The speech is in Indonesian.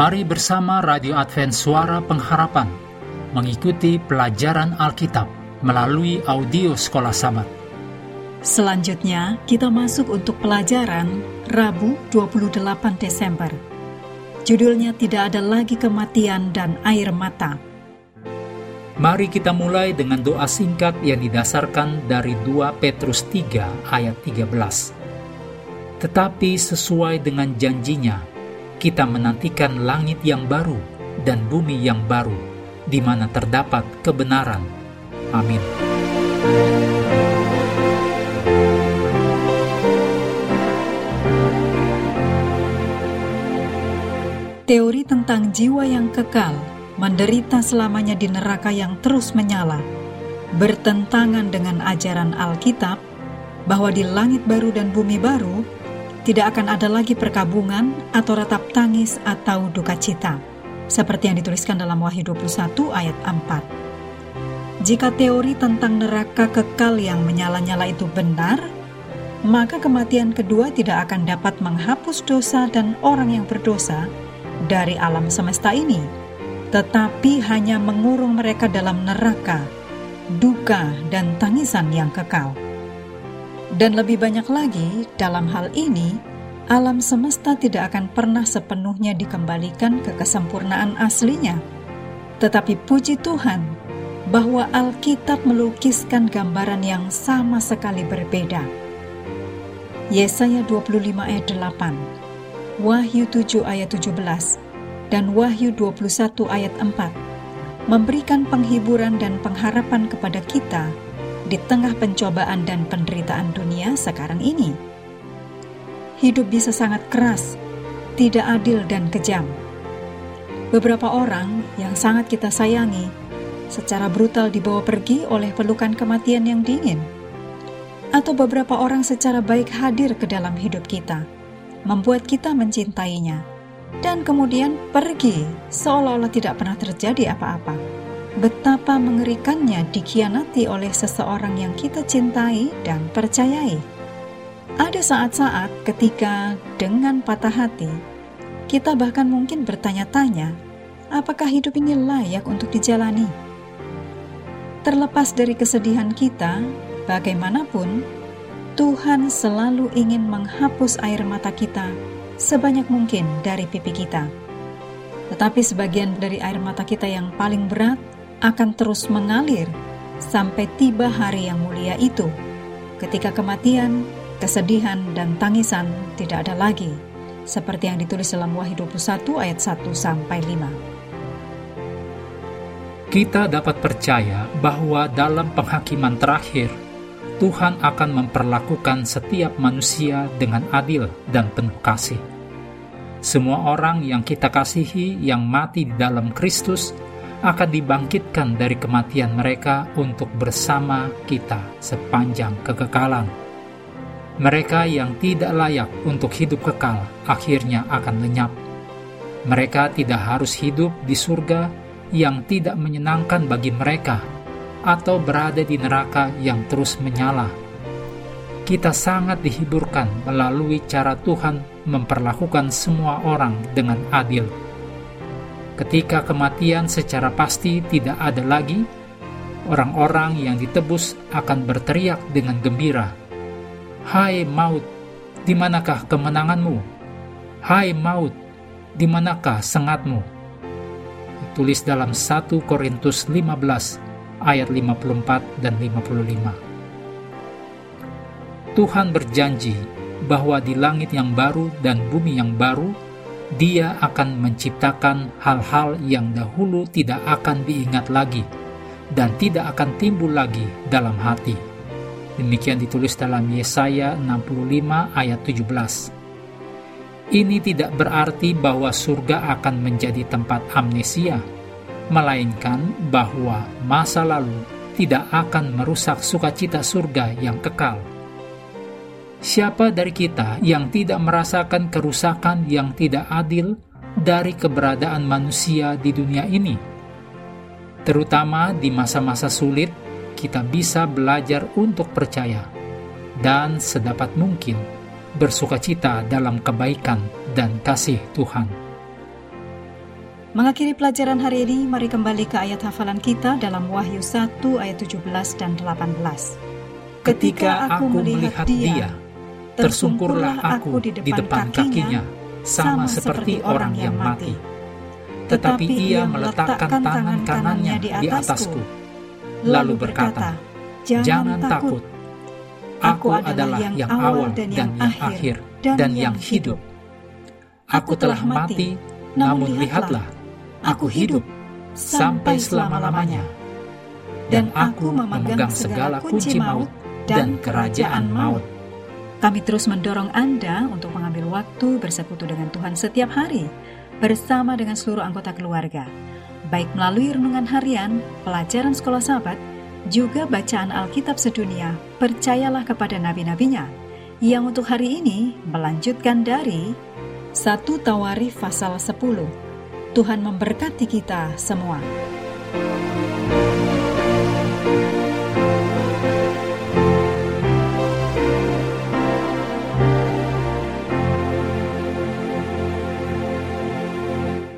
Mari bersama Radio Advent Suara Pengharapan mengikuti pelajaran Alkitab melalui audio Sekolah Sabat. Selanjutnya, kita masuk untuk pelajaran Rabu 28 Desember. Judulnya tidak ada lagi kematian dan air mata. Mari kita mulai dengan doa singkat yang didasarkan dari 2 Petrus 3 ayat 13. Tetapi sesuai dengan janjinya, kita menantikan langit yang baru dan bumi yang baru, di mana terdapat kebenaran. Amin. Teori tentang jiwa yang kekal menderita selamanya di neraka yang terus menyala, bertentangan dengan ajaran Alkitab bahwa di langit baru dan bumi baru tidak akan ada lagi perkabungan atau ratap tangis atau duka cita, seperti yang dituliskan dalam Wahyu 21 ayat 4. Jika teori tentang neraka kekal yang menyala-nyala itu benar, maka kematian kedua tidak akan dapat menghapus dosa dan orang yang berdosa dari alam semesta ini, tetapi hanya mengurung mereka dalam neraka, duka, dan tangisan yang kekal. Dan lebih banyak lagi, dalam hal ini, alam semesta tidak akan pernah sepenuhnya dikembalikan ke kesempurnaan aslinya. Tetapi puji Tuhan bahwa Alkitab melukiskan gambaran yang sama sekali berbeda. Yesaya 25 ayat 8, Wahyu 7 ayat 17, dan Wahyu 21 ayat 4 memberikan penghiburan dan pengharapan kepada kita di tengah pencobaan dan penderitaan dunia sekarang ini. Hidup bisa sangat keras, tidak adil, dan kejam. Beberapa orang yang sangat kita sayangi secara brutal dibawa pergi oleh pelukan kematian yang dingin, atau beberapa orang secara baik hadir ke dalam hidup kita, membuat kita mencintainya, dan kemudian pergi seolah-olah tidak pernah terjadi apa-apa betapa mengerikannya dikhianati oleh seseorang yang kita cintai dan percayai. Ada saat-saat ketika dengan patah hati, kita bahkan mungkin bertanya-tanya, apakah hidup ini layak untuk dijalani? Terlepas dari kesedihan kita, bagaimanapun, Tuhan selalu ingin menghapus air mata kita sebanyak mungkin dari pipi kita. Tetapi sebagian dari air mata kita yang paling berat akan terus mengalir sampai tiba hari yang mulia itu, ketika kematian, kesedihan, dan tangisan tidak ada lagi, seperti yang ditulis dalam Wahyu 21 ayat 1 sampai 5. Kita dapat percaya bahwa dalam penghakiman terakhir, Tuhan akan memperlakukan setiap manusia dengan adil dan penuh kasih. Semua orang yang kita kasihi yang mati di dalam Kristus akan dibangkitkan dari kematian mereka untuk bersama kita sepanjang kekekalan. Mereka yang tidak layak untuk hidup kekal akhirnya akan lenyap. Mereka tidak harus hidup di surga yang tidak menyenangkan bagi mereka atau berada di neraka yang terus menyala. Kita sangat dihiburkan melalui cara Tuhan memperlakukan semua orang dengan adil Ketika kematian secara pasti tidak ada lagi, orang-orang yang ditebus akan berteriak dengan gembira, "Hai maut, di manakah kemenanganmu? Hai maut, di manakah sengatmu?" Tulis dalam 1 Korintus 15 ayat 54 dan 55. Tuhan berjanji bahwa di langit yang baru dan bumi yang baru, dia akan menciptakan hal-hal yang dahulu tidak akan diingat lagi dan tidak akan timbul lagi dalam hati. Demikian ditulis dalam Yesaya 65 ayat 17. Ini tidak berarti bahwa surga akan menjadi tempat amnesia, melainkan bahwa masa lalu tidak akan merusak sukacita surga yang kekal Siapa dari kita yang tidak merasakan kerusakan yang tidak adil dari keberadaan manusia di dunia ini? Terutama di masa-masa sulit, kita bisa belajar untuk percaya dan sedapat mungkin bersukacita dalam kebaikan dan kasih Tuhan. Mengakhiri pelajaran hari ini, mari kembali ke ayat hafalan kita dalam Wahyu 1 ayat 17 dan 18. Ketika aku melihat dia, tersungkurlah aku di depan kakinya, sama seperti orang yang mati. Tetapi ia meletakkan tangan kanannya di atasku, lalu berkata, Jangan takut, aku adalah yang awal dan yang akhir dan yang hidup. Aku telah mati, namun lihatlah, aku hidup sampai selama-lamanya. Dan aku memegang segala kunci maut dan kerajaan maut. Kami terus mendorong Anda untuk mengambil waktu bersekutu dengan Tuhan setiap hari bersama dengan seluruh anggota keluarga, baik melalui renungan harian, pelajaran sekolah sahabat, juga bacaan Alkitab sedunia, percayalah kepada nabi-nabinya, yang untuk hari ini melanjutkan dari 1 Tawarif pasal 10 Tuhan memberkati kita semua.